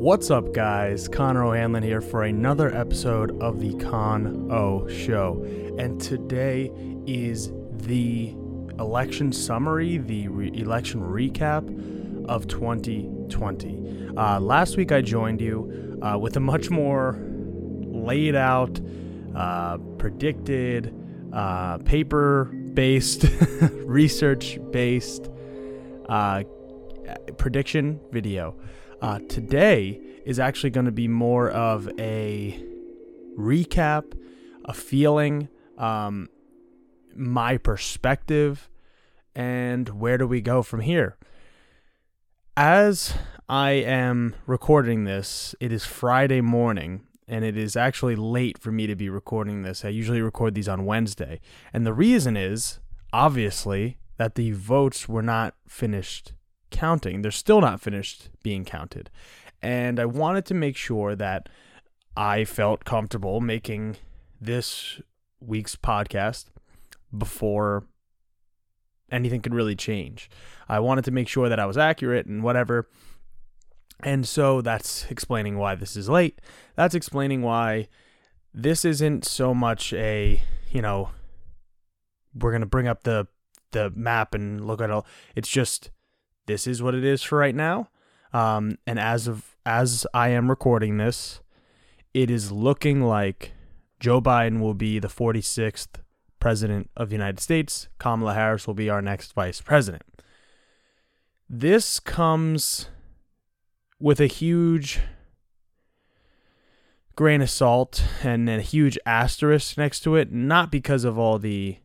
What's up, guys? Connor O'Hanlon here for another episode of the Con O Show. And today is the election summary, the re- election recap of 2020. Uh, last week, I joined you uh, with a much more laid out, uh, predicted, uh, paper based, research based uh, prediction video. Uh, today is actually going to be more of a recap, a feeling, um, my perspective, and where do we go from here. As I am recording this, it is Friday morning, and it is actually late for me to be recording this. I usually record these on Wednesday. And the reason is, obviously, that the votes were not finished counting. They're still not finished being counted. And I wanted to make sure that I felt comfortable making this week's podcast before anything could really change. I wanted to make sure that I was accurate and whatever. And so that's explaining why this is late. That's explaining why this isn't so much a, you know, we're going to bring up the the map and look at all. It's just this is what it is for right now. Um, and as of as I am recording this, it is looking like Joe Biden will be the 46th president of the United States. Kamala Harris will be our next vice president. This comes with a huge grain of salt and a huge asterisk next to it, not because of all the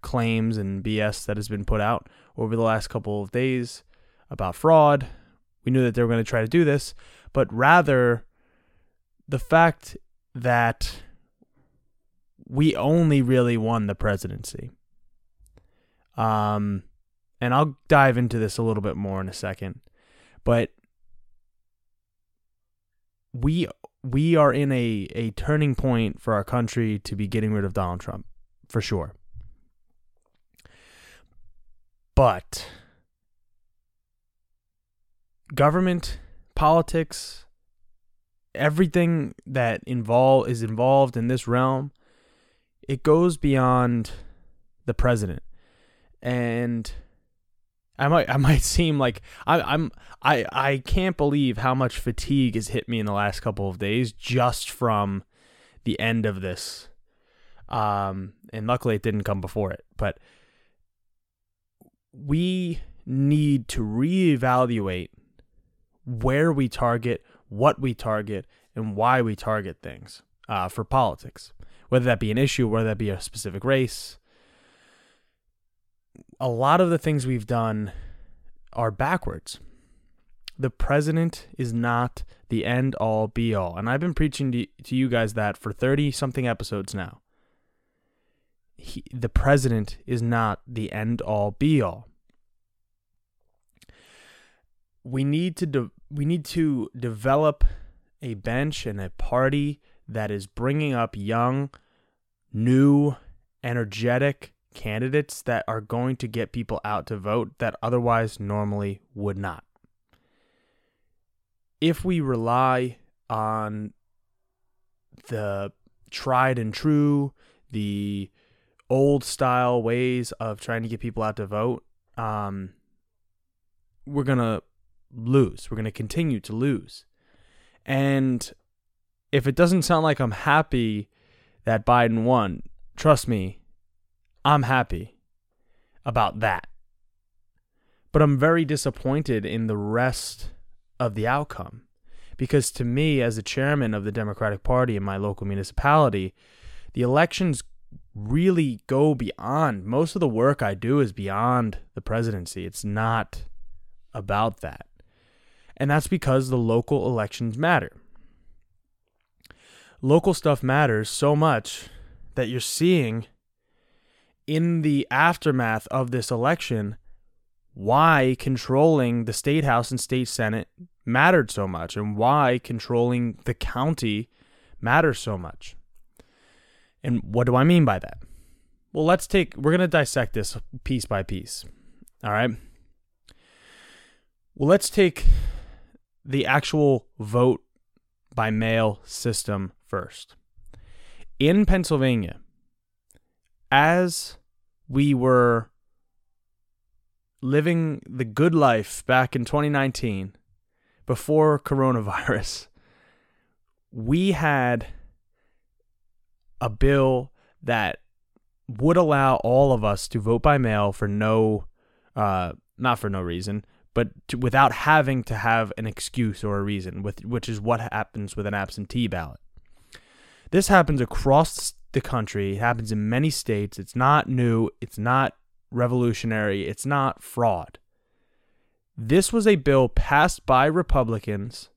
claims and BS that has been put out over the last couple of days about fraud. We knew that they were going to try to do this, but rather the fact that we only really won the presidency. Um, and I'll dive into this a little bit more in a second, but we we are in a, a turning point for our country to be getting rid of Donald Trump, for sure. But government, politics, everything that involve is involved in this realm, it goes beyond the president. And I might I might seem like I, I'm I I can't believe how much fatigue has hit me in the last couple of days just from the end of this. Um, and luckily it didn't come before it, but we need to reevaluate where we target, what we target, and why we target things uh, for politics, whether that be an issue, whether that be a specific race. A lot of the things we've done are backwards. The president is not the end all be all. And I've been preaching to, you guys that for 30 something episodes now. He, the president is not the end all be all we need to de- we need to develop a bench and a party that is bringing up young, new, energetic candidates that are going to get people out to vote that otherwise normally would not. If we rely on the tried and true, the old style ways of trying to get people out to vote, um, we're gonna lose. We're going to continue to lose. And if it doesn't sound like I'm happy that Biden won, trust me, I'm happy about that. But I'm very disappointed in the rest of the outcome. Because to me, as the chairman of the Democratic Party in my local municipality, the elections really go beyond. Most of the work I do is beyond the presidency. It's not about that and that's because the local elections matter. Local stuff matters so much that you're seeing in the aftermath of this election why controlling the state house and state senate mattered so much and why controlling the county matters so much. And what do I mean by that? Well, let's take, we're going to dissect this piece by piece. All right. Well, let's take the actual vote by mail system first. In Pennsylvania, as we were living the good life back in 2019 before coronavirus, we had a bill that would allow all of us to vote by mail for no, uh, not for no reason, but to, without having to have an excuse or a reason, with which is what happens with an absentee ballot. This happens across the country. It happens in many states. It's not new. It's not revolutionary. It's not fraud. This was a bill passed by Republicans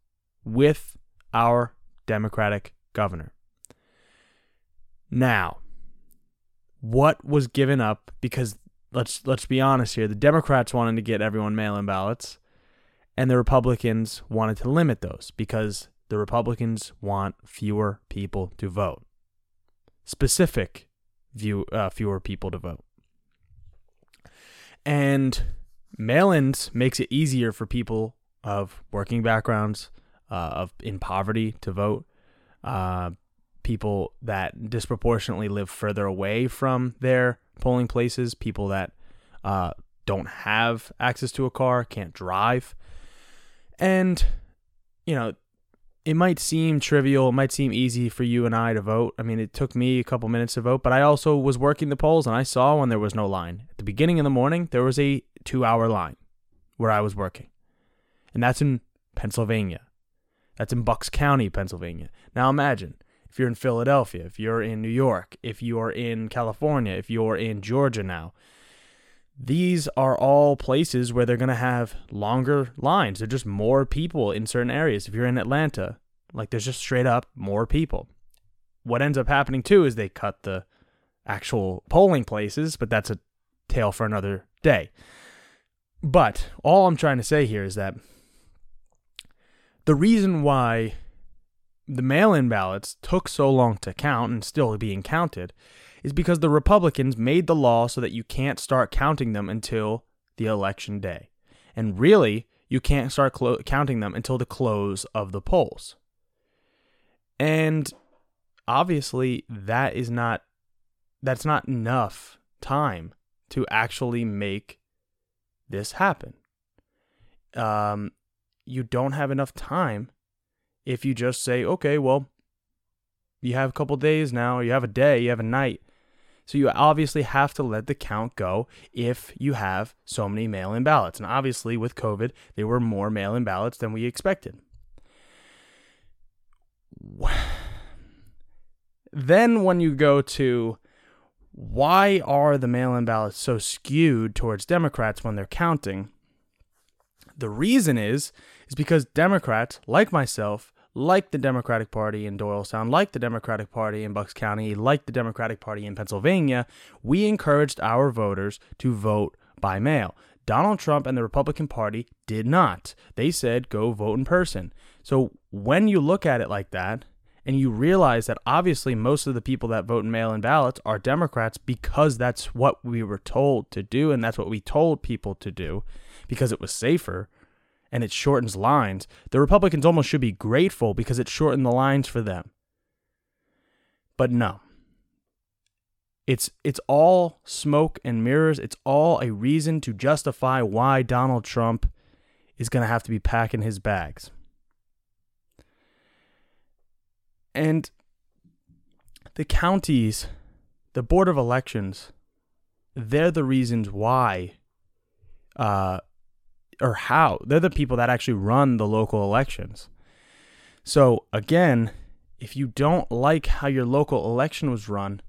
with our Democratic governor. Now, what was given up because let's let's be honest here, the Democrats wanted to get everyone mail-in ballots and the Republicans wanted to limit those because the Republicans want fewer people to vote. Specific view uh, fewer people to vote. And mail-ins makes it easier for people of working backgrounds, uh, of in poverty to vote, uh, people that disproportionately live further away from their polling places, people that uh, don't have access to a car, can't drive, and you know it might seem trivial, it might seem easy for you and I to vote. I mean, it took me a couple minutes to vote, but I also was working the polls and I saw when there was no line. At the beginning of the morning, there was a two hour line where I was working. And that's in Pennsylvania. That's in Bucks County, Pennsylvania. Now imagine if you're in Philadelphia, if you're in New York, if you're in California, if you're in Georgia now. These are all places where they're going to have longer lines. There's just more people in certain areas. If you're in Atlanta, like there's just straight up more people. What ends up happening too is they cut the actual polling places, but that's a tale for another day. But all I'm trying to say here is that the reason why the mail in ballots took so long to count and still being counted is because the Republicans made the law so that you can't start counting them until the election day. And really, you can't start clo- counting them until the close of the polls. And obviously, that is not that's not enough time to actually make this happen. Um, you don't have enough time if you just say, okay, well, you have a couple days now, you have a day, you have a night so you obviously have to let the count go if you have so many mail in ballots. And obviously, with COVID, there were more mail in ballots than we expected. Then, when you go to why are the mail in ballots so skewed towards Democrats when they're counting? The reason is is because Democrats, like myself, like the Democratic Party in Doylestown, like the Democratic Party in Bucks County, like the Democratic Party in Pennsylvania, we encouraged our voters to vote by mail. Donald Trump and the Republican Party did not. They said go vote in person. So when you look at it like that, and you realize that obviously most of the people that vote in mail in ballots are Democrats because that's what we were told to do and that's what we told people to do because it was safer and it shortens lines, the Republicans almost should be grateful because it shortened the lines for them. But no. It's it's all smoke and mirrors. It's all a reason to justify why Donald Trump is going to have to be packing his bags. And the counties, the board of elections, they're the reasons why uh, or how. They're the people that actually run the local elections. So, again, if you don't like how your local election was run,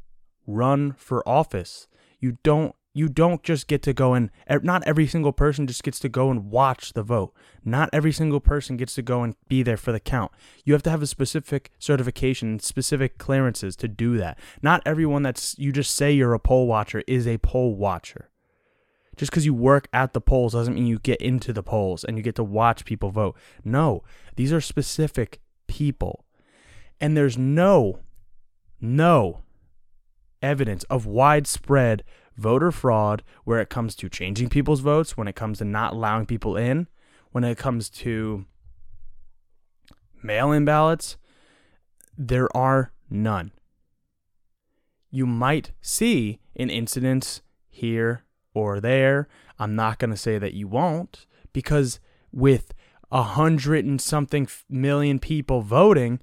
run for office. You don't you don't just get to go and not every single person just gets to go and watch the vote. Not every single person gets to go and be there for the count. You have to have a specific certification, specific clearances to do that. Not everyone that's you just say you're a poll watcher is a poll watcher. Just because you work at the polls doesn't mean you get into the polls and you get to watch people vote. No, these are specific people. And there's no, no evidence of widespread voter fraud where it comes to changing people's votes, when it comes to not allowing people in, when it comes to mail in ballots, there are none. You might see an incident here or there. I'm not going to say that you won't because with a hundred and something million people voting,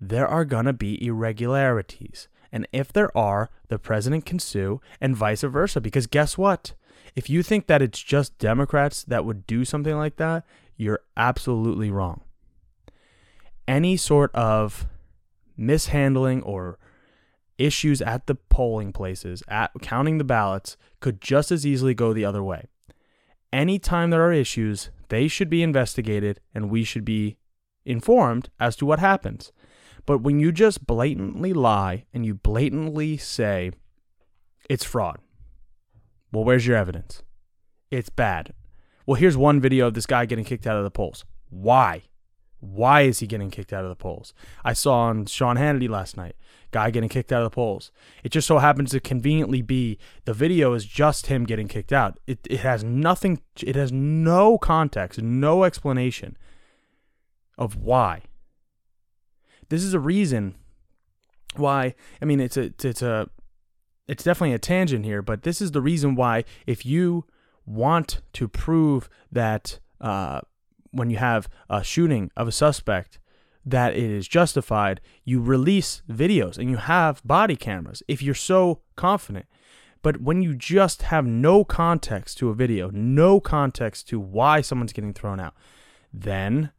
there are going to be irregularities. And if there are, the president can sue and vice versa. Because guess what? If you think that it's just Democrats that would do something like that, you're absolutely wrong. Any sort of mishandling or issues at the polling places, at counting the ballots, could just as easily go the other way. Anytime there are issues, they should be investigated and we should be informed as to what happens. But when you just blatantly lie and you blatantly say it's fraud, well, where's your evidence? It's bad. Well, here's one video of this guy getting kicked out of the polls. Why? Why is he getting kicked out of the polls? I saw on Sean Hannity last night, guy getting kicked out of the polls. It just so happens to conveniently be the video is just him getting kicked out. It, it has nothing, it has no context, no explanation of why. This is a reason why, I mean, it's a, it's a, it's definitely a tangent here, but this is the reason why if you want to prove that, uh, when you have a shooting of a suspect that it is justified, you release videos and you have body cameras if you're so confident. But when you just have no context to a video, no context to why someone's getting thrown out, then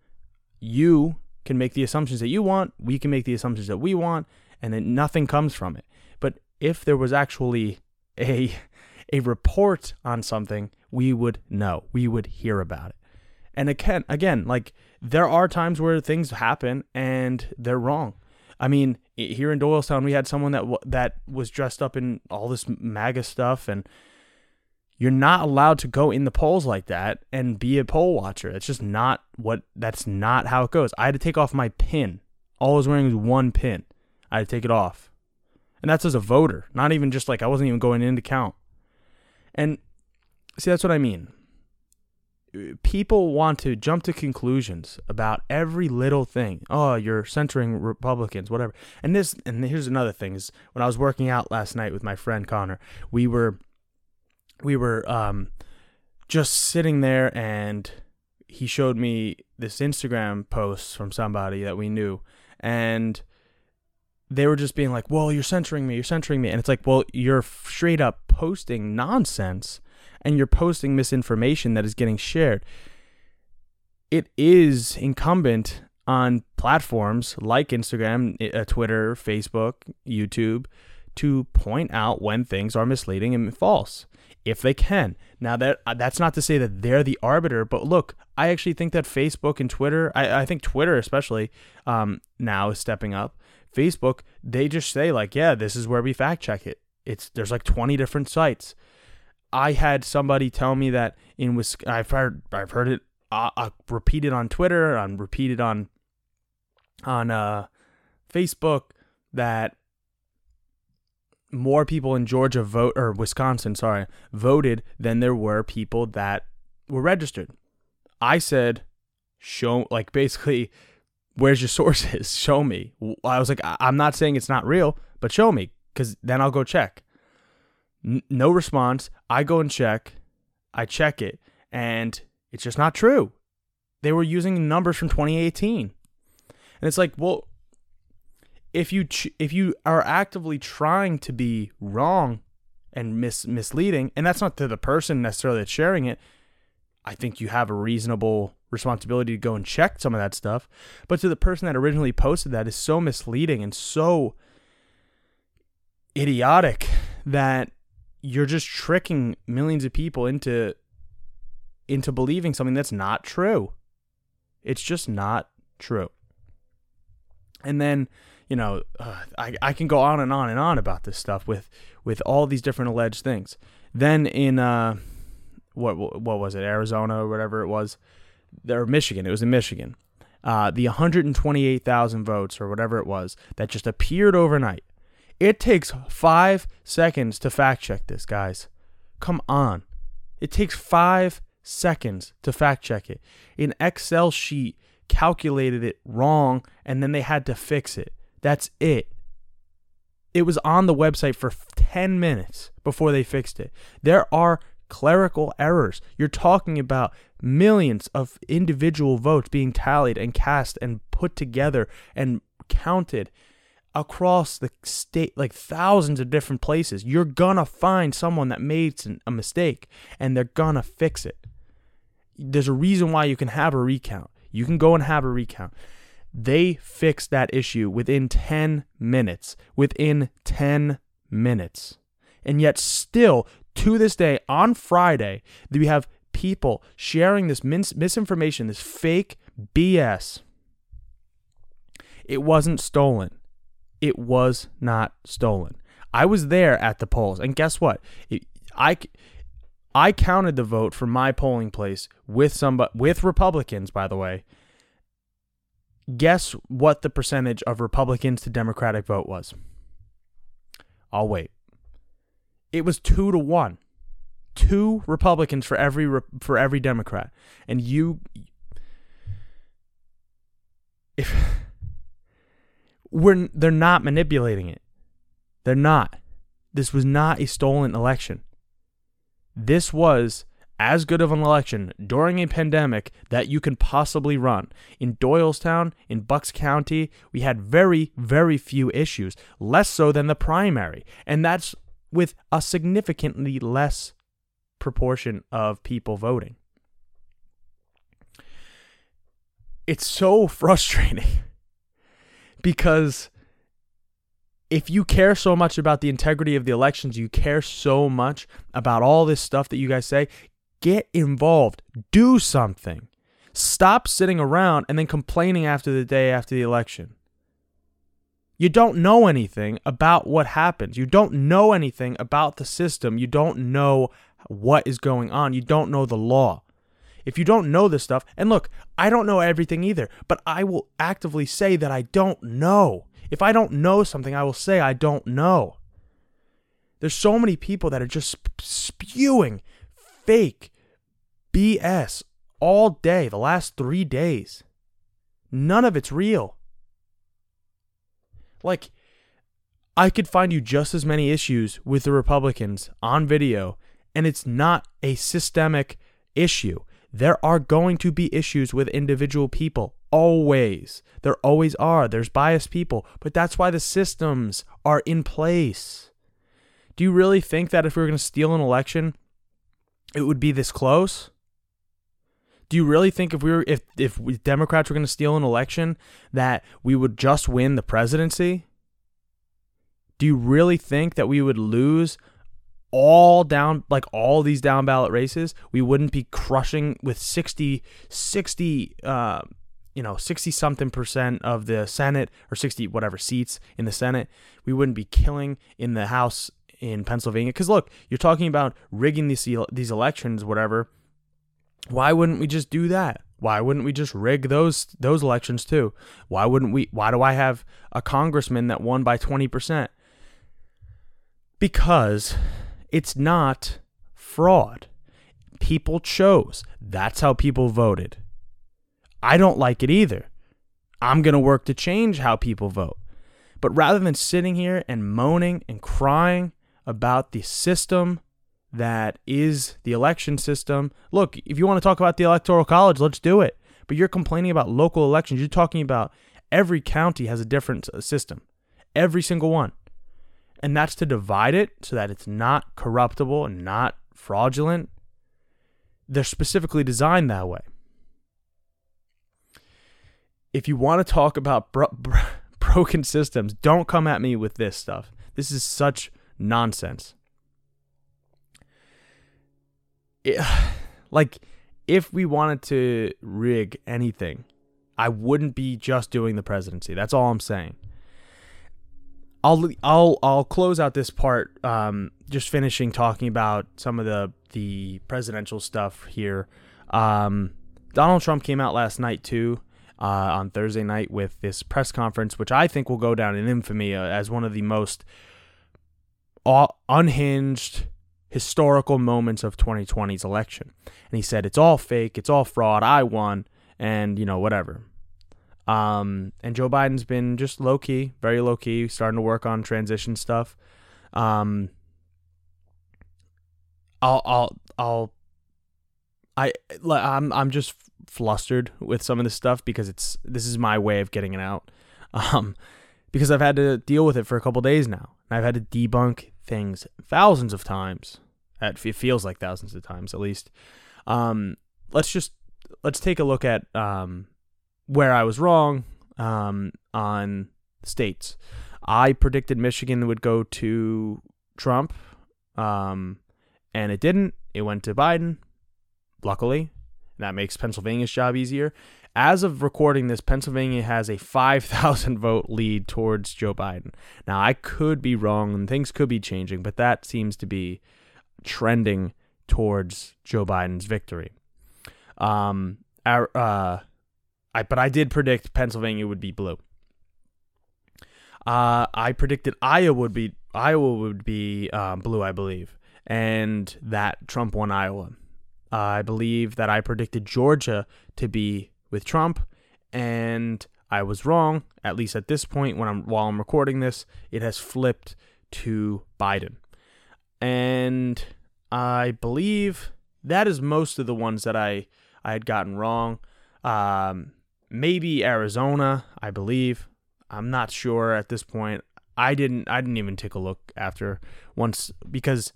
you can make the assumptions that you want, we can make the assumptions that we want, and then nothing comes from it. But if there was actually a a report on something, we would know. We would hear about it. And again, again, like there are times where things happen and they're wrong. I mean, here in Doylestown, we had someone that w- that was dressed up in all this MAGA stuff, and you're not allowed to go in the polls like that and be a poll watcher. It's just not what. That's not how it goes. I had to take off my pin. All I was wearing was one pin. I had to take it off, and that's as a voter. Not even just like I wasn't even going in to count. And see, that's what I mean people want to jump to conclusions about every little thing. Oh, you're centering Republicans, whatever. And this, and here's another thing: is when I was working out last night with my friend Connor, we were, we were, um, just sitting there, and he showed me this Instagram post from somebody that we knew, and they were just being like, "Well, you're centering me, you're centering me," and it's like, "Well, you're straight up posting nonsense." And you're posting misinformation that is getting shared. It is incumbent on platforms like Instagram, uh, Twitter, Facebook, YouTube to point out when things are misleading and false if they can. Now that uh, that's not to say that they're the arbiter, but look, I actually think that Facebook and Twitter, I, I think Twitter especially um, now is stepping up. Facebook, they just say like, yeah, this is where we fact check it. It's there's like 20 different sites. I had somebody tell me that in Wisconsin, I've heard I've heard it uh, uh, repeated on Twitter, on repeated on on uh, Facebook that more people in Georgia vote or Wisconsin, sorry, voted than there were people that were registered. I said, show like basically, where's your sources? Show me. I was like, I'm not saying it's not real, but show me because then I'll go check. No response. I go and check. I check it, and it's just not true. They were using numbers from 2018, and it's like, well, if you ch- if you are actively trying to be wrong and mis- misleading, and that's not to the person necessarily that's sharing it, I think you have a reasonable responsibility to go and check some of that stuff. But to the person that originally posted that is so misleading and so idiotic that you're just tricking millions of people into into believing something that's not true. It's just not true. And then, you know, uh, I, I can go on and on and on about this stuff with with all these different alleged things. Then in uh, what what was it, Arizona or whatever it was, or Michigan. It was in Michigan. Uh, the 128,000 votes or whatever it was that just appeared overnight it takes five seconds to fact check this, guys. Come on. It takes five seconds to fact check it. An Excel sheet calculated it wrong and then they had to fix it. That's it. It was on the website for 10 minutes before they fixed it. There are clerical errors. You're talking about millions of individual votes being tallied and cast and put together and counted across the state, like thousands of different places. You're gonna find someone that made a mistake and they're gonna fix it. There's a reason why you can have a recount. You can go and have a recount. They fixed that issue within 10 minutes. Within 10 minutes. And yet, still, to this day, on Friday, we have people sharing this mis- misinformation, this fake BS. It wasn't stolen. It was not stolen. I was there at the polls, and guess what? It, I I counted the vote for my polling place with some with Republicans, by the way. Guess what the percentage of Republicans to Democratic vote was? I'll wait. It was two to one, two Republicans for every for every Democrat, and you. If we're they're not manipulating it, they're not. This was not a stolen election. This was as good of an election during a pandemic that you can possibly run. In Doylestown, in Bucks County, we had very, very few issues, less so than the primary. And that's with a significantly less proportion of people voting. It's so frustrating because if you care so much about the integrity of the elections, you care so much about all this stuff that you guys say, get involved, do something. Stop sitting around and then complaining after the day after the election. You don't know anything about what happens. You don't know anything about the system. You don't know what is going on. You don't know the law. If you don't know this stuff, and look, I don't know everything either, but I will actively say that I don't know. If I don't know something, I will say I don't know. There's so many people that are just spewing fake BS all day, the last three days. None of it's real. Like, I could find you just as many issues with the Republicans on video, and it's not a systemic issue. There are going to be issues with individual people, always. There always are. There's biased people, but that's why the systems are in place. Do you really think that if we were going to steal an election, it would be this close? Do you really think if we were if if Democrats were going to steal an election that we would just win the presidency? Do you really think that we would lose all down like all these down ballot races? We wouldn't be crushing with 60 60 uh you know 60 something percent of the Senate or 60 whatever seats in the Senate. We wouldn't be killing in the House in Pennsylvania cuz look, you're talking about rigging these these elections whatever why wouldn't we just do that? Why wouldn't we just rig those those elections too? Why wouldn't we why do I have a congressman that won by 20%? Because it's not fraud. People chose. That's how people voted. I don't like it either. I'm going to work to change how people vote. But rather than sitting here and moaning and crying about the system that is the election system. Look, if you want to talk about the electoral college, let's do it. But you're complaining about local elections. You're talking about every county has a different uh, system, every single one. And that's to divide it so that it's not corruptible and not fraudulent. They're specifically designed that way. If you want to talk about bro- bro- broken systems, don't come at me with this stuff. This is such nonsense it, like if we wanted to rig anything, I wouldn't be just doing the presidency. That's all I'm saying. I'll I'll I'll close out this part um, just finishing talking about some of the the presidential stuff here. Um, Donald Trump came out last night too uh, on Thursday night with this press conference, which I think will go down in infamy uh, as one of the most unhinged historical moments of 2020's election. And he said, it's all fake, it's all fraud, I won, and, you know, whatever. Um, and Joe Biden's been just low key, very low key, starting to work on transition stuff. Um, I'll, I'll, I'll, I, I'm, I'm just flustered with some of this stuff because it's this is my way of getting it out. Um, because I've had to deal with it for a couple days now. and I've had to debunk things thousands of times. It feels like thousands of times at least. Um, let's just let's take a look at um, where I was wrong um, on states. I predicted Michigan would go to Trump, um, and it didn't. It went to Biden. Luckily, that makes Pennsylvania's job easier. As of recording this, Pennsylvania has a 5,000 vote lead towards Joe Biden. Now, I could be wrong and things could be changing, but that seems to be trending towards Joe Biden's victory. Um, our, uh, I, but I did predict Pennsylvania would be blue. Uh, I predicted Iowa would be Iowa would be um, blue, I believe, and that Trump won Iowa. Uh, I believe that I predicted Georgia to be with Trump, and I was wrong. At least at this point, when I'm while I'm recording this, it has flipped to Biden, and I believe that is most of the ones that I I had gotten wrong. Um, maybe Arizona, I believe. I'm not sure at this point. I didn't I didn't even take a look after once because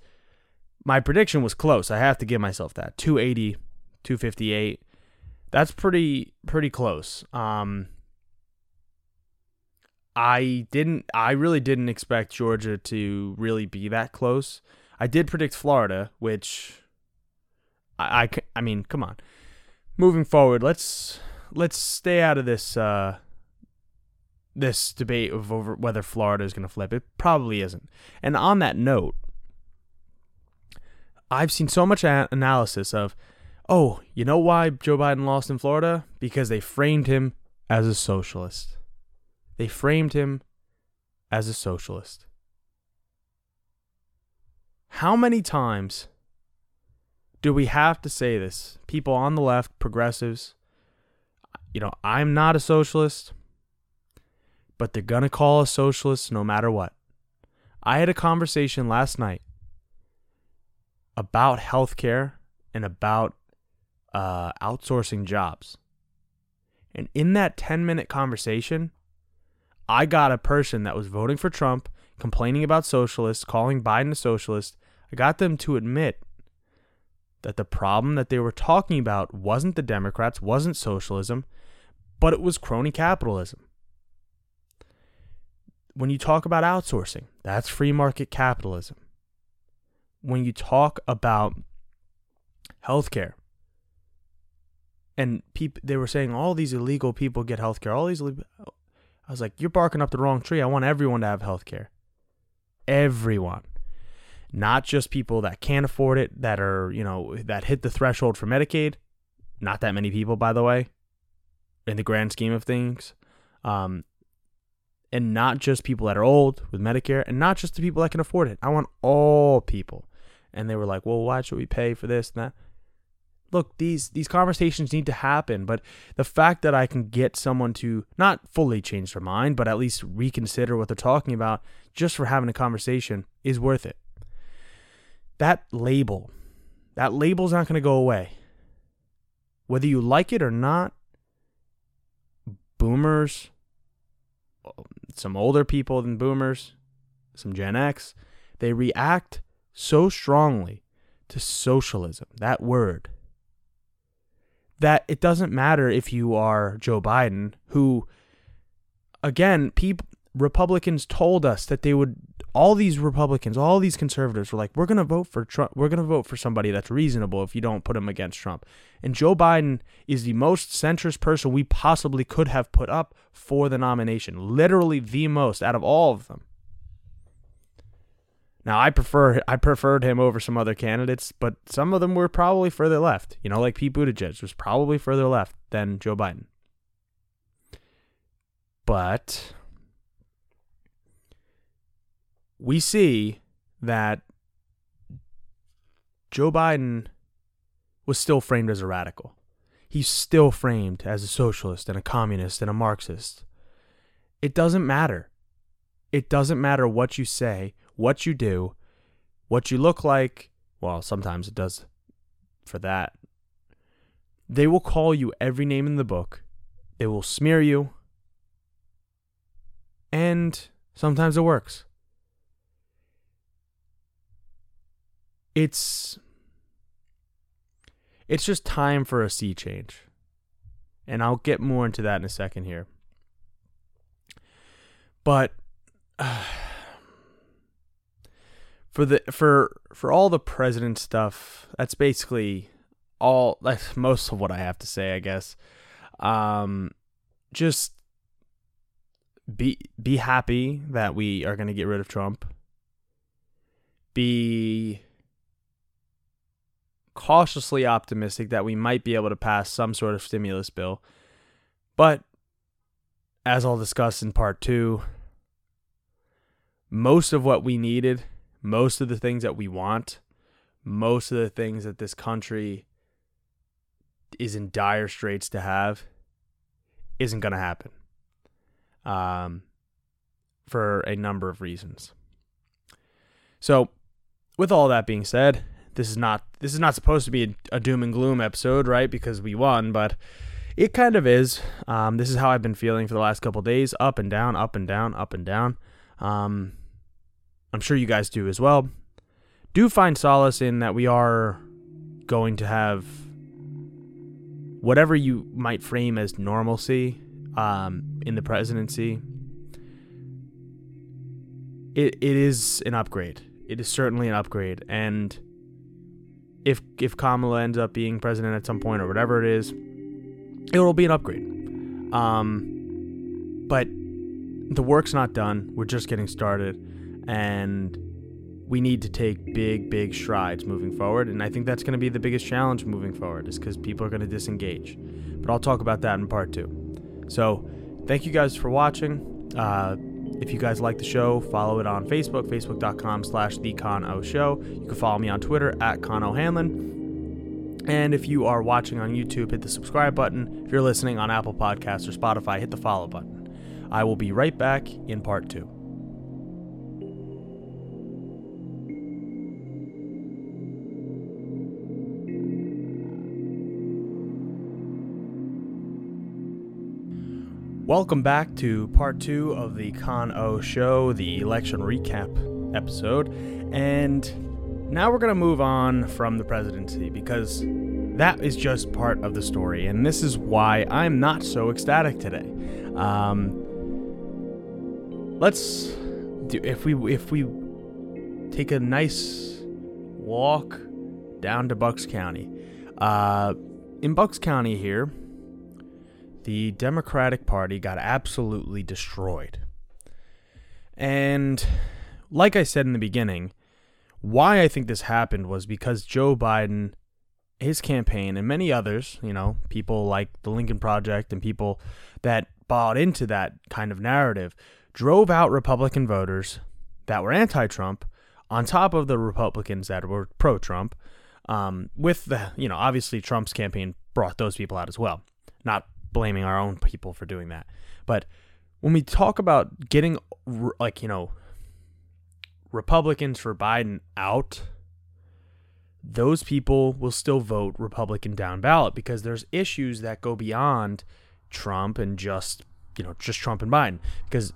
my prediction was close. I have to give myself that. 280, 258. That's pretty pretty close. Um I didn't I really didn't expect Georgia to really be that close. I did predict Florida, which I I, I mean, come on. Moving forward, let's let's stay out of this uh this debate of over whether Florida is going to flip. It probably isn't. And on that note, I've seen so much a- analysis of, oh, you know why Joe Biden lost in Florida? Because they framed him as a socialist. They framed him as a socialist. How many times do we have to say this? People on the left, progressives, you know, I'm not a socialist, but they're going to call us socialists no matter what. I had a conversation last night about healthcare and about uh, outsourcing jobs. And in that 10 minute conversation, I got a person that was voting for Trump, complaining about socialists, calling Biden a socialist. I got them to admit that the problem that they were talking about wasn't the Democrats, wasn't socialism, but it was crony capitalism. When you talk about outsourcing, that's free market capitalism. When you talk about healthcare and people they were saying all these illegal people get healthcare all these I was like you're barking up the wrong tree. I want everyone to have healthcare. Everyone. Not just people that can't afford it that are you know that hit the threshold for Medicaid. Not that many people by the way in the grand scheme of things um, and not just people that are old with Medicare and not just the people that can afford it. I want all people and they were like, "Well, why should we pay for this and that?" Look, these these conversations need to happen, but the fact that I can get someone to not fully change their mind, but at least reconsider what they're talking about just for having a conversation is worth it. That label, that label's not going to go away. Whether you like it or not, boomers, some older people than boomers, some Gen X, they react so strongly to socialism, that word, that it doesn't matter if you are Joe Biden, who, again, people, Republicans told us that they would, all these Republicans, all these conservatives were like, we're going to vote for Trump. We're going to vote for somebody that's reasonable if you don't put him against Trump. And Joe Biden is the most centrist person we possibly could have put up for the nomination. Literally the most out of all of them. Now I prefer I preferred him over some other candidates, but some of them were probably further left. You know, like Pete Buttigieg was probably further left than Joe Biden. But we see that Joe Biden was still framed as a radical. he's still framed as a socialist and a communist and a Marxist. It doesn't matter. It doesn't matter what you say, what you do, what you look like. Well, sometimes it does for that. They will call you every name in the book. They will smear you. And sometimes it works. It's it's just time for a sea change. And I'll get more into that in a second here. But uh, for the for for all the president stuff, that's basically all that's most of what I have to say, I guess. Um just be be happy that we are going to get rid of Trump. Be cautiously optimistic that we might be able to pass some sort of stimulus bill. But as I'll discuss in part 2, most of what we needed, most of the things that we want, most of the things that this country is in dire straits to have isn't going to happen um, for a number of reasons. So, with all that being said, this is not this is not supposed to be a, a doom and gloom episode, right? Because we won, but it kind of is. Um, this is how I've been feeling for the last couple days, up and down, up and down, up and down. Um, I'm sure you guys do as well. Do find solace in that we are going to have whatever you might frame as normalcy um, in the presidency. It it is an upgrade. It is certainly an upgrade, and if if Kamala ends up being president at some point or whatever it is, it will be an upgrade. Um, but the work's not done. We're just getting started, and we need to take big, big strides moving forward. And I think that's going to be the biggest challenge moving forward, is because people are going to disengage. But I'll talk about that in part two. So, thank you guys for watching. Uh, if you guys like the show, follow it on Facebook, facebook.com slash the Show. You can follow me on Twitter at Con O'Hanlon. And if you are watching on YouTube, hit the subscribe button. If you're listening on Apple Podcasts or Spotify, hit the follow button. I will be right back in part two. Welcome back to part two of the Con O show, the election recap episode. And now we're going to move on from the presidency because that is just part of the story. And this is why I'm not so ecstatic today. Um, let's do, if we, if we take a nice walk down to Bucks County. Uh, in Bucks County here, the Democratic Party got absolutely destroyed. And like I said in the beginning, why I think this happened was because Joe Biden, his campaign, and many others, you know, people like the Lincoln Project and people that bought into that kind of narrative, drove out Republican voters that were anti Trump on top of the Republicans that were pro Trump. Um, with the, you know, obviously Trump's campaign brought those people out as well. Not blaming our own people for doing that. But when we talk about getting like, you know, Republicans for Biden out, those people will still vote Republican down ballot because there's issues that go beyond Trump and just, you know, just Trump and Biden because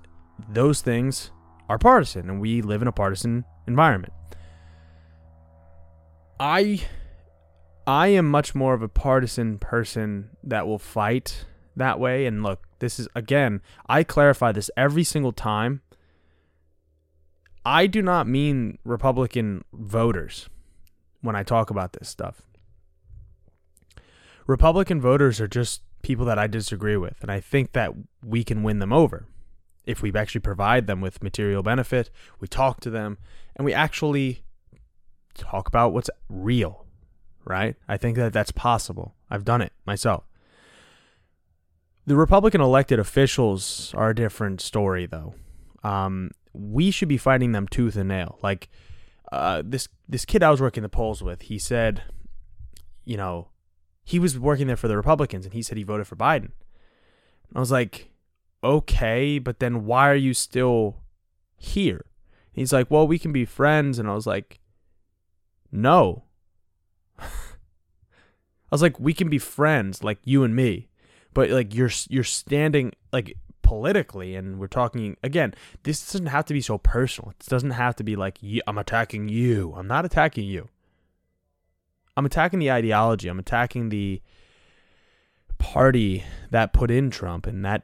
those things are partisan and we live in a partisan environment. I I am much more of a partisan person that will fight that way. And look, this is again, I clarify this every single time. I do not mean Republican voters when I talk about this stuff. Republican voters are just people that I disagree with, and I think that we can win them over if we actually provide them with material benefit, we talk to them, and we actually talk about what's real, right? I think that that's possible. I've done it myself. The Republican elected officials are a different story, though. Um, we should be fighting them tooth and nail. Like uh, this this kid I was working the polls with, he said, you know, he was working there for the Republicans and he said he voted for Biden. I was like, okay, but then why are you still here? He's like, well, we can be friends. And I was like, no. I was like, we can be friends, like you and me, but like you're you're standing like politically, and we're talking again. This doesn't have to be so personal. It doesn't have to be like I'm attacking you. I'm not attacking you. I'm attacking the ideology. I'm attacking the party that put in Trump, and that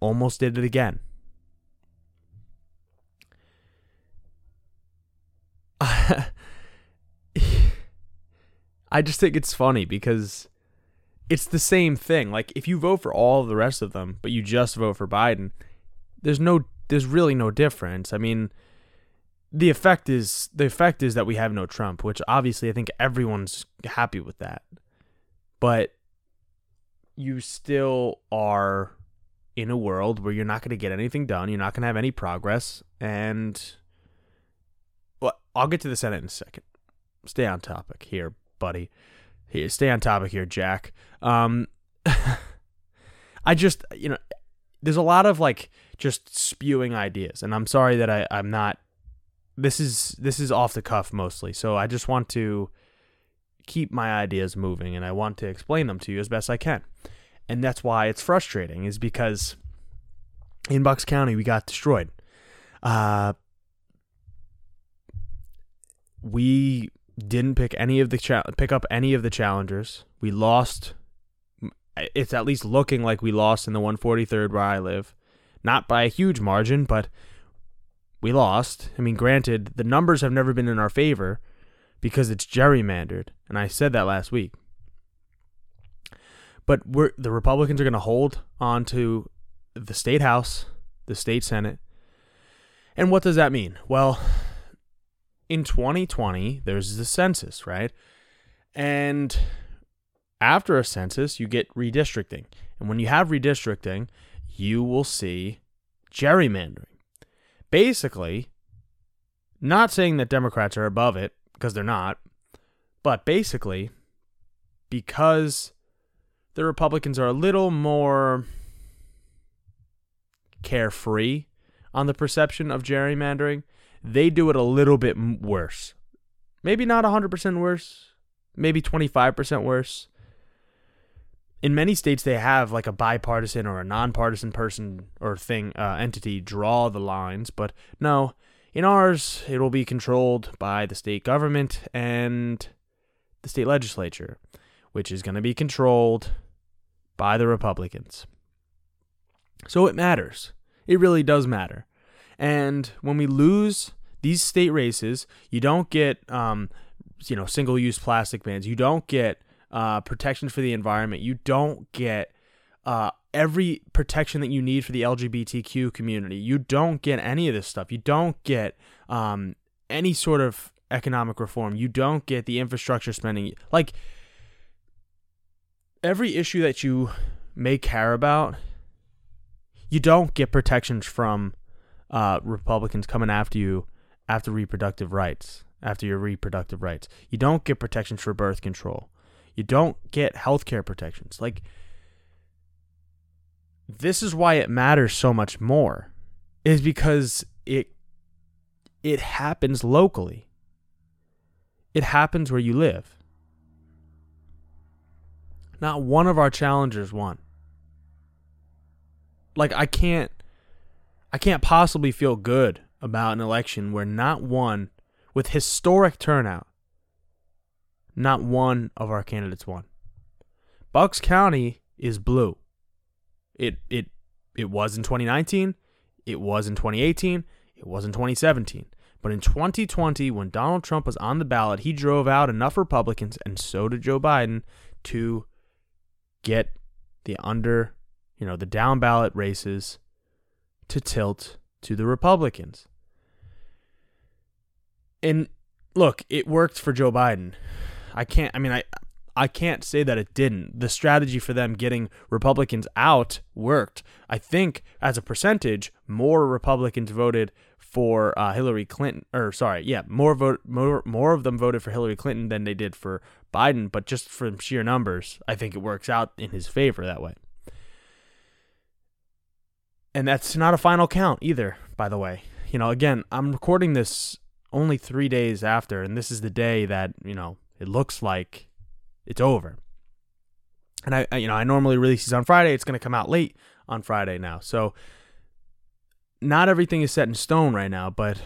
almost did it again. I just think it's funny because it's the same thing. Like if you vote for all the rest of them, but you just vote for Biden, there's no there's really no difference. I mean, the effect is the effect is that we have no Trump, which obviously I think everyone's happy with that. But you still are in a world where you're not going to get anything done, you're not going to have any progress, and well, I'll get to the Senate in a second. Stay on topic here, buddy. Stay on topic here, Jack. Um, I just, you know, there's a lot of like just spewing ideas, and I'm sorry that I, I'm not this is this is off the cuff mostly. So I just want to keep my ideas moving and I want to explain them to you as best I can. And that's why it's frustrating is because in Bucks County we got destroyed. Uh we didn't pick any of the cha- pick up any of the challengers. We lost it's at least looking like we lost in the 143rd where I live. Not by a huge margin, but we lost. I mean, granted, the numbers have never been in our favor because it's gerrymandered, and I said that last week. But we're the Republicans are going to hold on to the state house, the state senate. And what does that mean? Well, in 2020, there's the census, right? And after a census, you get redistricting. And when you have redistricting, you will see gerrymandering basically, not saying that Democrats are above it, because they're not, but basically, because the Republicans are a little more carefree on the perception of gerrymandering, they do it a little bit worse. Maybe not 100% worse, maybe 25% worse, in many states they have like a bipartisan or a nonpartisan person or thing uh, entity draw the lines but no. In ours it will be controlled by the state government and the state legislature which is going to be controlled by the republicans. So it matters. It really does matter and when we lose these state races you don't get um, you know single use plastic bans you don't get uh, protection for the environment. You don't get uh, every protection that you need for the LGBTQ community. You don't get any of this stuff. You don't get um, any sort of economic reform. You don't get the infrastructure spending. Like every issue that you may care about, you don't get protections from uh, Republicans coming after you after reproductive rights, after your reproductive rights. You don't get protections for birth control. You don't get health care protections. Like, this is why it matters so much more, is because it it happens locally. It happens where you live. Not one of our challengers won. Like I can't I can't possibly feel good about an election where not one with historic turnout not one of our candidates won. Bucks County is blue. It it it was in 2019, it was in 2018, it was in 2017. But in 2020, when Donald Trump was on the ballot, he drove out enough Republicans, and so did Joe Biden, to get the under, you know, the down ballot races to tilt to the Republicans. And look, it worked for Joe Biden. I can't. I mean, I I can't say that it didn't. The strategy for them getting Republicans out worked. I think as a percentage, more Republicans voted for uh, Hillary Clinton, or sorry, yeah, more vote, more more of them voted for Hillary Clinton than they did for Biden. But just from sheer numbers, I think it works out in his favor that way. And that's not a final count either, by the way. You know, again, I'm recording this only three days after, and this is the day that you know it looks like it's over. And I, I you know, I normally release these on Friday. It's going to come out late on Friday now, so not everything is set in stone right now. But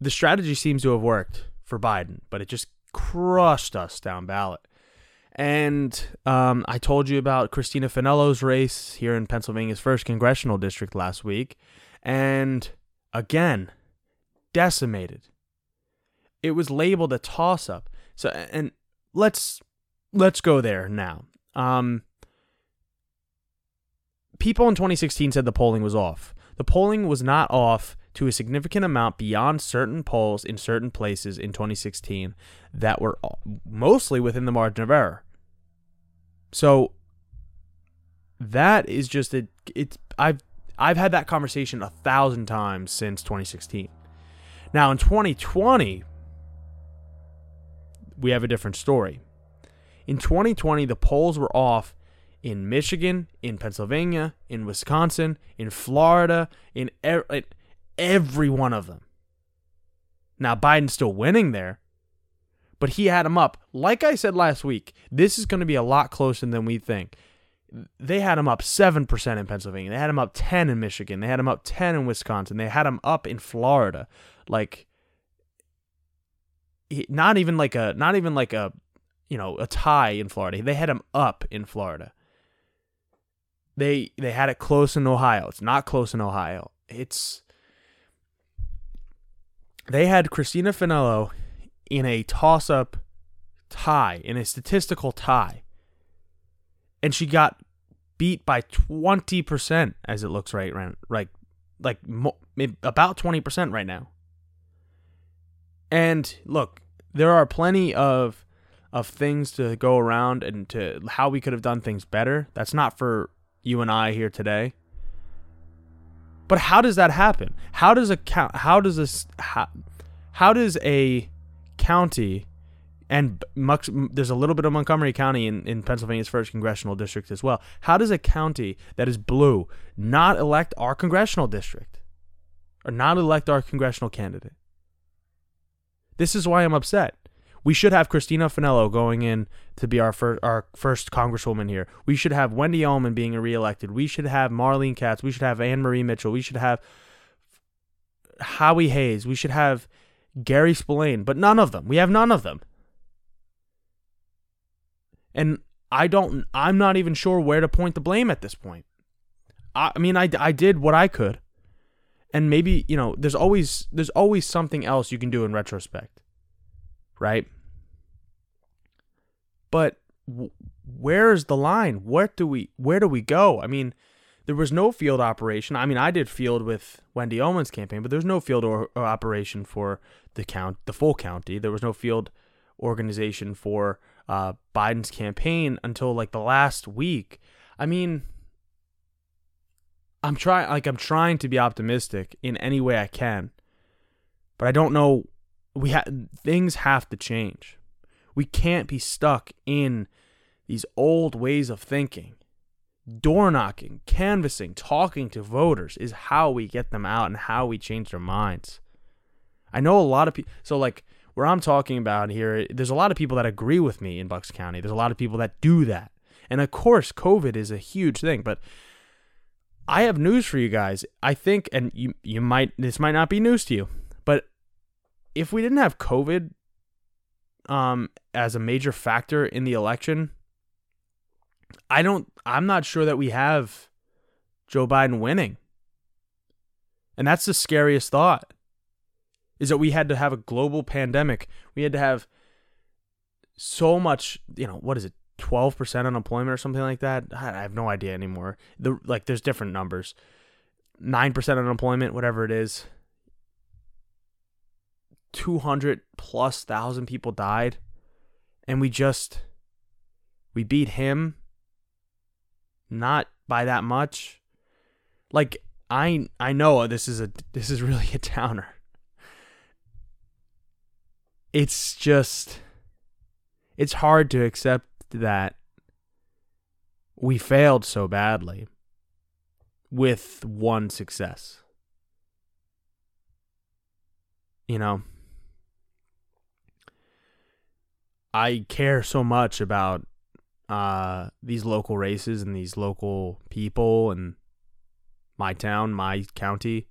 the strategy seems to have worked for Biden, but it just crushed us down ballot. And um, I told you about Christina Finello's race here in Pennsylvania's first congressional district last week. And again, decimated. It was labeled a toss up. So and let's let's go there now. Um people in 2016 said the polling was off. The polling was not off to a significant amount beyond certain polls in certain places in 2016 that were mostly within the margin of error. So that is just a it's I've I've had that conversation a thousand times since 2016. Now in 2020, we have a different story. In 2020, the polls were off in Michigan, in Pennsylvania, in Wisconsin, in Florida, in every one of them. Now, Biden's still winning there, but he had him up. Like I said last week, this is going to be a lot closer than we think. They had him up 7% in Pennsylvania. They had him up 10 in Michigan. They had him up 10 in Wisconsin. They had him up in Florida. Like not even like a not even like a you know a tie in Florida. They had him up in Florida. They they had it close in Ohio. It's not close in Ohio. It's they had Christina Finello in a toss up tie, in a statistical tie. And she got beat by 20% as it looks right right like like about 20% right now. And look, there are plenty of of things to go around and to how we could have done things better. That's not for you and I here today. But how does that happen? How does a how does this how, how does a county and there's a little bit of Montgomery County in, in Pennsylvania's first congressional district as well. How does a county that is blue not elect our congressional district or not elect our congressional candidate? This is why I'm upset. We should have Christina Finello going in to be our first our first congresswoman here. We should have Wendy Ullman being reelected. We should have Marlene Katz. We should have Anne Marie Mitchell. We should have Howie Hayes. We should have Gary Spillane, but none of them. We have none of them. And I don't I'm not even sure where to point the blame at this point. I, I mean I, I did what I could and maybe you know there's always there's always something else you can do in retrospect right but w- where's the line where do we where do we go i mean there was no field operation i mean i did field with wendy ullman's campaign but there's no field or, or operation for the count the full county there was no field organization for uh, biden's campaign until like the last week i mean I'm trying like I'm trying to be optimistic in any way I can. But I don't know we have things have to change. We can't be stuck in these old ways of thinking. Door knocking, canvassing, talking to voters is how we get them out and how we change their minds. I know a lot of people so like where I'm talking about here, there's a lot of people that agree with me in Bucks County. There's a lot of people that do that. And of course, COVID is a huge thing, but I have news for you guys. I think, and you you might this might not be news to you, but if we didn't have COVID, um, as a major factor in the election, I don't. I'm not sure that we have Joe Biden winning, and that's the scariest thought. Is that we had to have a global pandemic. We had to have so much. You know what is it? 12% unemployment or something like that. I have no idea anymore. The like there's different numbers. 9% unemployment, whatever it is. 200 plus thousand people died And we just we beat him not by that much. Like I I know this is a this is really a downer. It's just it's hard to accept that we failed so badly with one success. You know, I care so much about uh, these local races and these local people and my town, my county.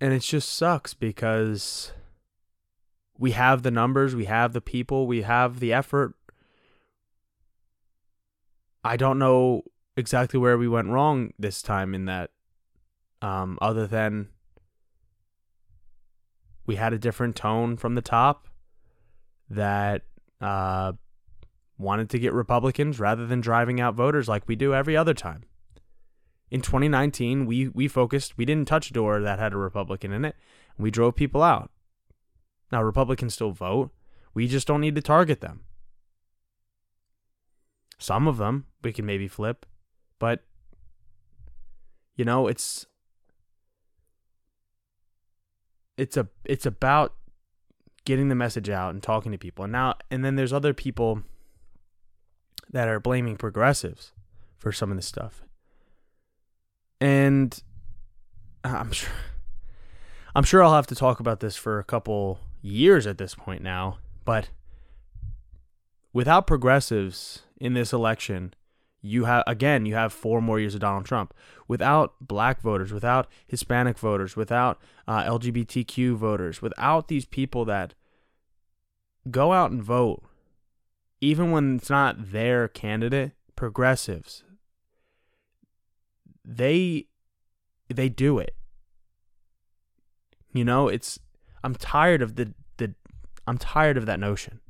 And it just sucks because we have the numbers, we have the people, we have the effort. I don't know exactly where we went wrong this time in that, um, other than we had a different tone from the top that uh, wanted to get Republicans rather than driving out voters like we do every other time. In 2019, we we focused, we didn't touch a door that had a Republican in it. We drove people out. Now Republicans still vote. We just don't need to target them. Some of them we can maybe flip, but you know, it's it's a it's about getting the message out and talking to people. And now and then there's other people that are blaming progressives for some of this stuff. And I'm sure I'm sure I'll have to talk about this for a couple years at this point now, but without progressives in this election, you have again you have four more years of Donald Trump. Without black voters, without Hispanic voters, without uh, LGBTQ voters, without these people that go out and vote even when it's not their candidate, progressives, they they do it. You know, it's I'm tired of the the I'm tired of that notion.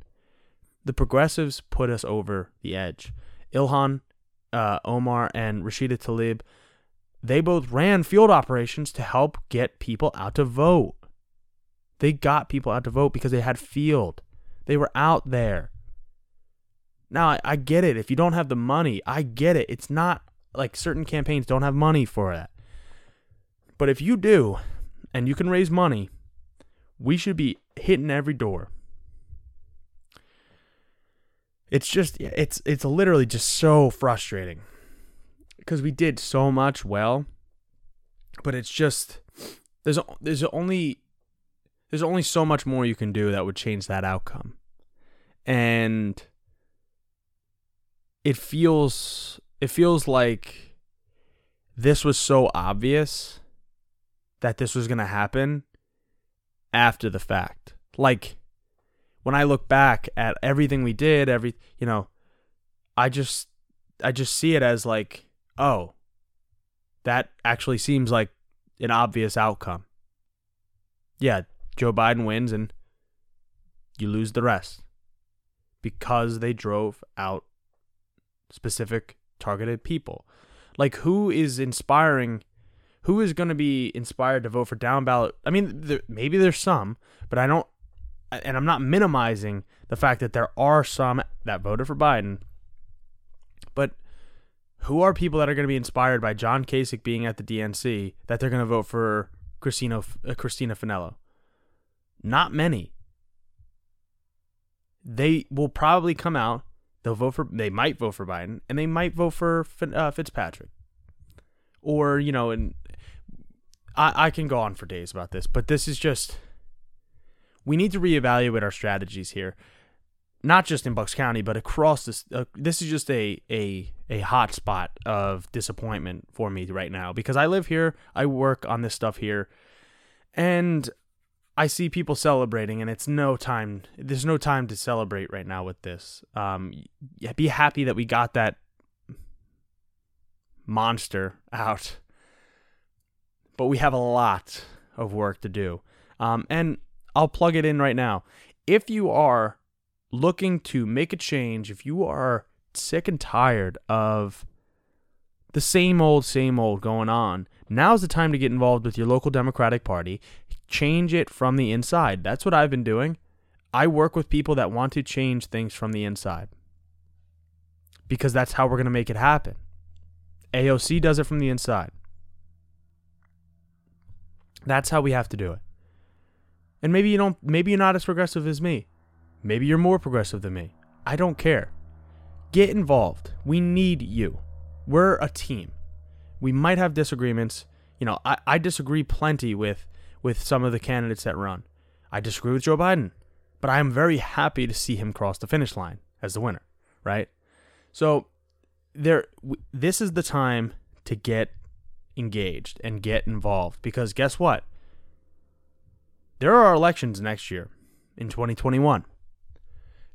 The progressives put us over the edge. Ilhan uh, Omar and Rashida Tlaib, they both ran field operations to help get people out to vote. They got people out to vote because they had field. They were out there. Now, I, I get it. If you don't have the money, I get it. It's not like certain campaigns don't have money for that. But if you do, and you can raise money, we should be hitting every door. It's just it's it's literally just so frustrating because we did so much well, but it's just there's there's only there's only so much more you can do that would change that outcome. And it feels it feels like this was so obvious that this was going to happen after the fact. Like when I look back at everything we did, every, you know, I just I just see it as like, oh, that actually seems like an obvious outcome. Yeah, Joe Biden wins and you lose the rest because they drove out specific targeted people. Like who is inspiring who is going to be inspired to vote for down ballot? I mean, there, maybe there's some, but I don't and I'm not minimizing the fact that there are some that voted for Biden. But who are people that are going to be inspired by John Kasich being at the DNC that they're going to vote for Christina uh, Christina Finello? Not many. They will probably come out They'll vote for. They might vote for Biden, and they might vote for uh, Fitzpatrick, or you know, and I I can go on for days about this, but this is just we need to reevaluate our strategies here, not just in Bucks County, but across this. Uh, this is just a a a hot spot of disappointment for me right now because I live here, I work on this stuff here, and I see people celebrating, and it's no time. There's no time to celebrate right now with this. Um, be happy that we got that monster out, but we have a lot of work to do. Um, and I'll plug it in right now. If you are looking to make a change, if you are sick and tired of the same old, same old going on, now's the time to get involved with your local Democratic Party change it from the inside. That's what I've been doing. I work with people that want to change things from the inside because that's how we're going to make it happen. AOC does it from the inside. That's how we have to do it. And maybe you don't maybe you're not as progressive as me. Maybe you're more progressive than me. I don't care. Get involved. We need you. We're a team. We might have disagreements. You know, I, I disagree plenty with with some of the candidates that run. I disagree with Joe Biden, but I am very happy to see him cross the finish line as the winner, right? So there this is the time to get engaged and get involved because guess what? There are elections next year in 2021.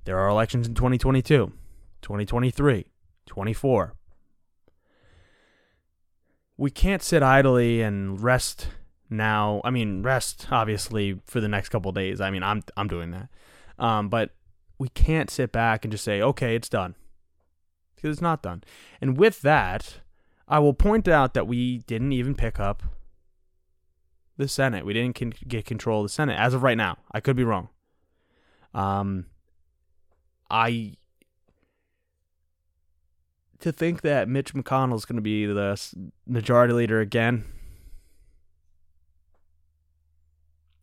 There are elections in 2022, 2023, 24. We can't sit idly and rest now. I mean, rest obviously for the next couple days. I mean, I'm I'm doing that. Um, but we can't sit back and just say, "Okay, it's done." Because it's not done. And with that, I will point out that we didn't even pick up the Senate. We didn't con- get control of the Senate as of right now. I could be wrong. Um, I to think that Mitch McConnell is going to be the majority leader again.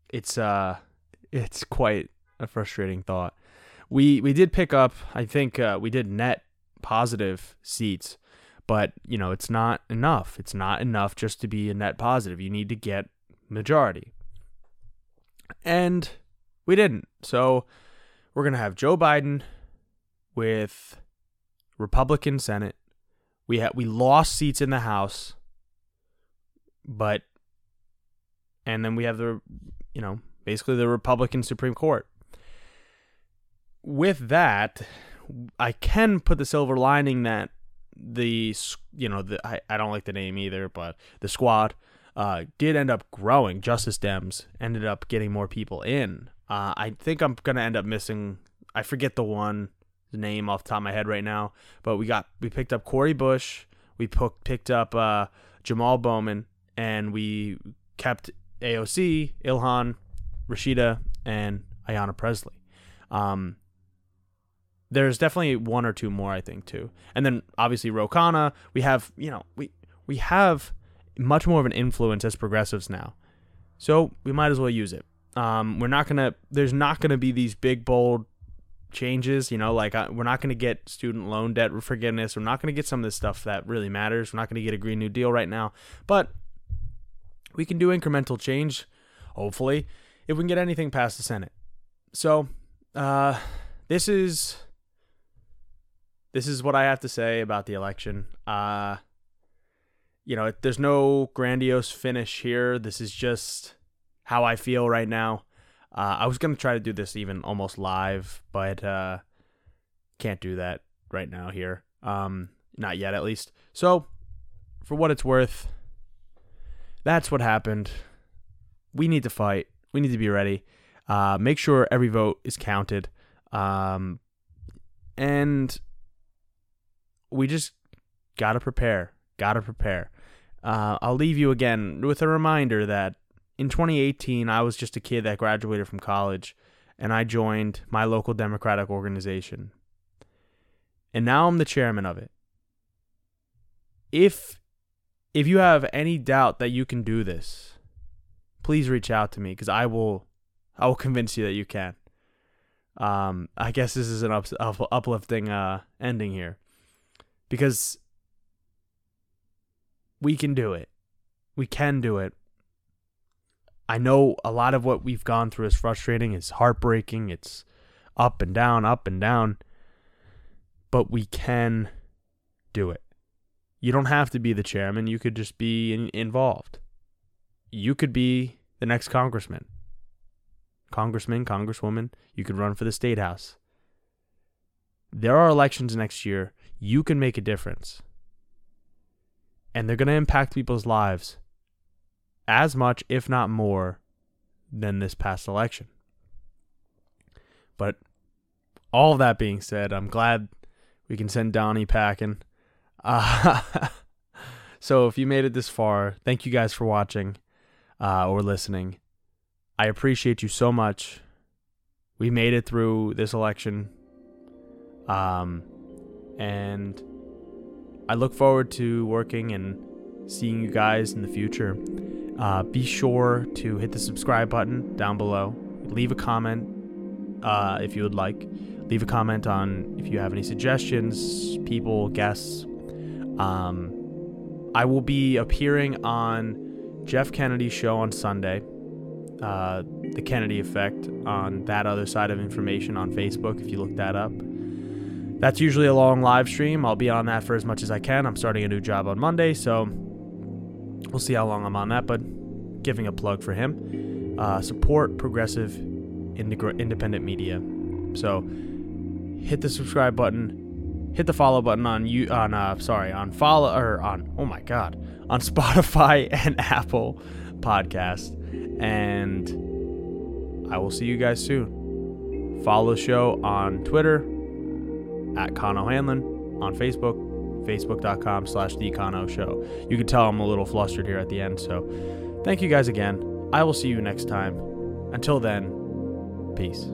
It's uh, it's quite a frustrating thought. We we did pick up. I think uh, we did net positive seats but, you know, it's not enough. It's not enough just to be a net positive. You need to get majority. And we didn't. So we're going to have Joe Biden with Republican Senate. We had we lost seats in the House, but and then we have the you know, basically the Republican Supreme Court. With that, I can put the silver lining that the you know the I, I don't like the name either, but the squad uh, did end up growing. Justice Dems ended up getting more people in. Uh, I think I'm gonna end up missing. I forget the one name off the top of my head right now, but we got we picked up Cori Bush, we picked up uh, Jamal Bowman, and we kept AOC, Ilhan, Rashida, and Ayanna Pressley. Um, there's definitely one or two more I think too. And then obviously Ro Khanna, we have, you know, we we have much more of an influence as progressives now. So we might as well use it. Um, we're not gonna. There's not gonna be these big bold changes. You know, like uh, we're not gonna get student loan debt forgiveness. We're not gonna get some of this stuff that really matters. We're not gonna get a Green New Deal right now, but we can do incremental change. Hopefully, if we can get anything past the Senate. So, uh, this is this is what I have to say about the election. Uh, you know, there's no grandiose finish here. This is just how I feel right now. Uh, I was gonna try to do this even almost live, but uh, can't do that right now here. Um, not yet, at least. So, for what it's worth, that's what happened. We need to fight. We need to be ready. Uh, make sure every vote is counted. Um, and we just gotta prepare. Gotta prepare. Uh, I'll leave you again with a reminder that in 2018, I was just a kid that graduated from college and I joined my local Democratic organization. And now I'm the chairman of it. If if you have any doubt that you can do this, please reach out to me because I will I will convince you that you can. Um, I guess this is an up, up, uplifting uh, ending here because we can do it. We can do it. I know a lot of what we've gone through is frustrating, it's heartbreaking, it's up and down, up and down, but we can do it. You don't have to be the chairman, you could just be in, involved. You could be the next congressman. Congressman, congresswoman, you could run for the state house. There are elections next year you can make a difference. And they're going to impact people's lives as much, if not more, than this past election. But all that being said, I'm glad we can send Donnie packing. Uh, so if you made it this far, thank you guys for watching uh, or listening. I appreciate you so much. We we made it through this election. Um, and I look forward to working and seeing you guys in the future. Uh, be sure to hit the subscribe button down below. Leave a comment uh, if you would like. Leave a comment on if you have any suggestions, people, guests. Um, I will be appearing on Jeff Kennedy's show on Sunday. Uh, the Kennedy Effect on that other side of information on Facebook if you look that up. That's usually a long live stream. I'll be on that for as much as I can. I'm starting a new job on Monday, so we'll see how long I'm on that, but giving a plug for him. Uh, support progressive independent media. So hit the subscribe button, hit the follow button on you on uh sorry, on follow or on oh my god, on Spotify and Apple podcast and I will see you guys soon. Follow the show on Twitter at Con O'Hanlon, on Facebook, facebook.com slash the Con Show. You can tell I'm a little flustered here at the end, so thank you guys again. I will see you next time. Until then, peace.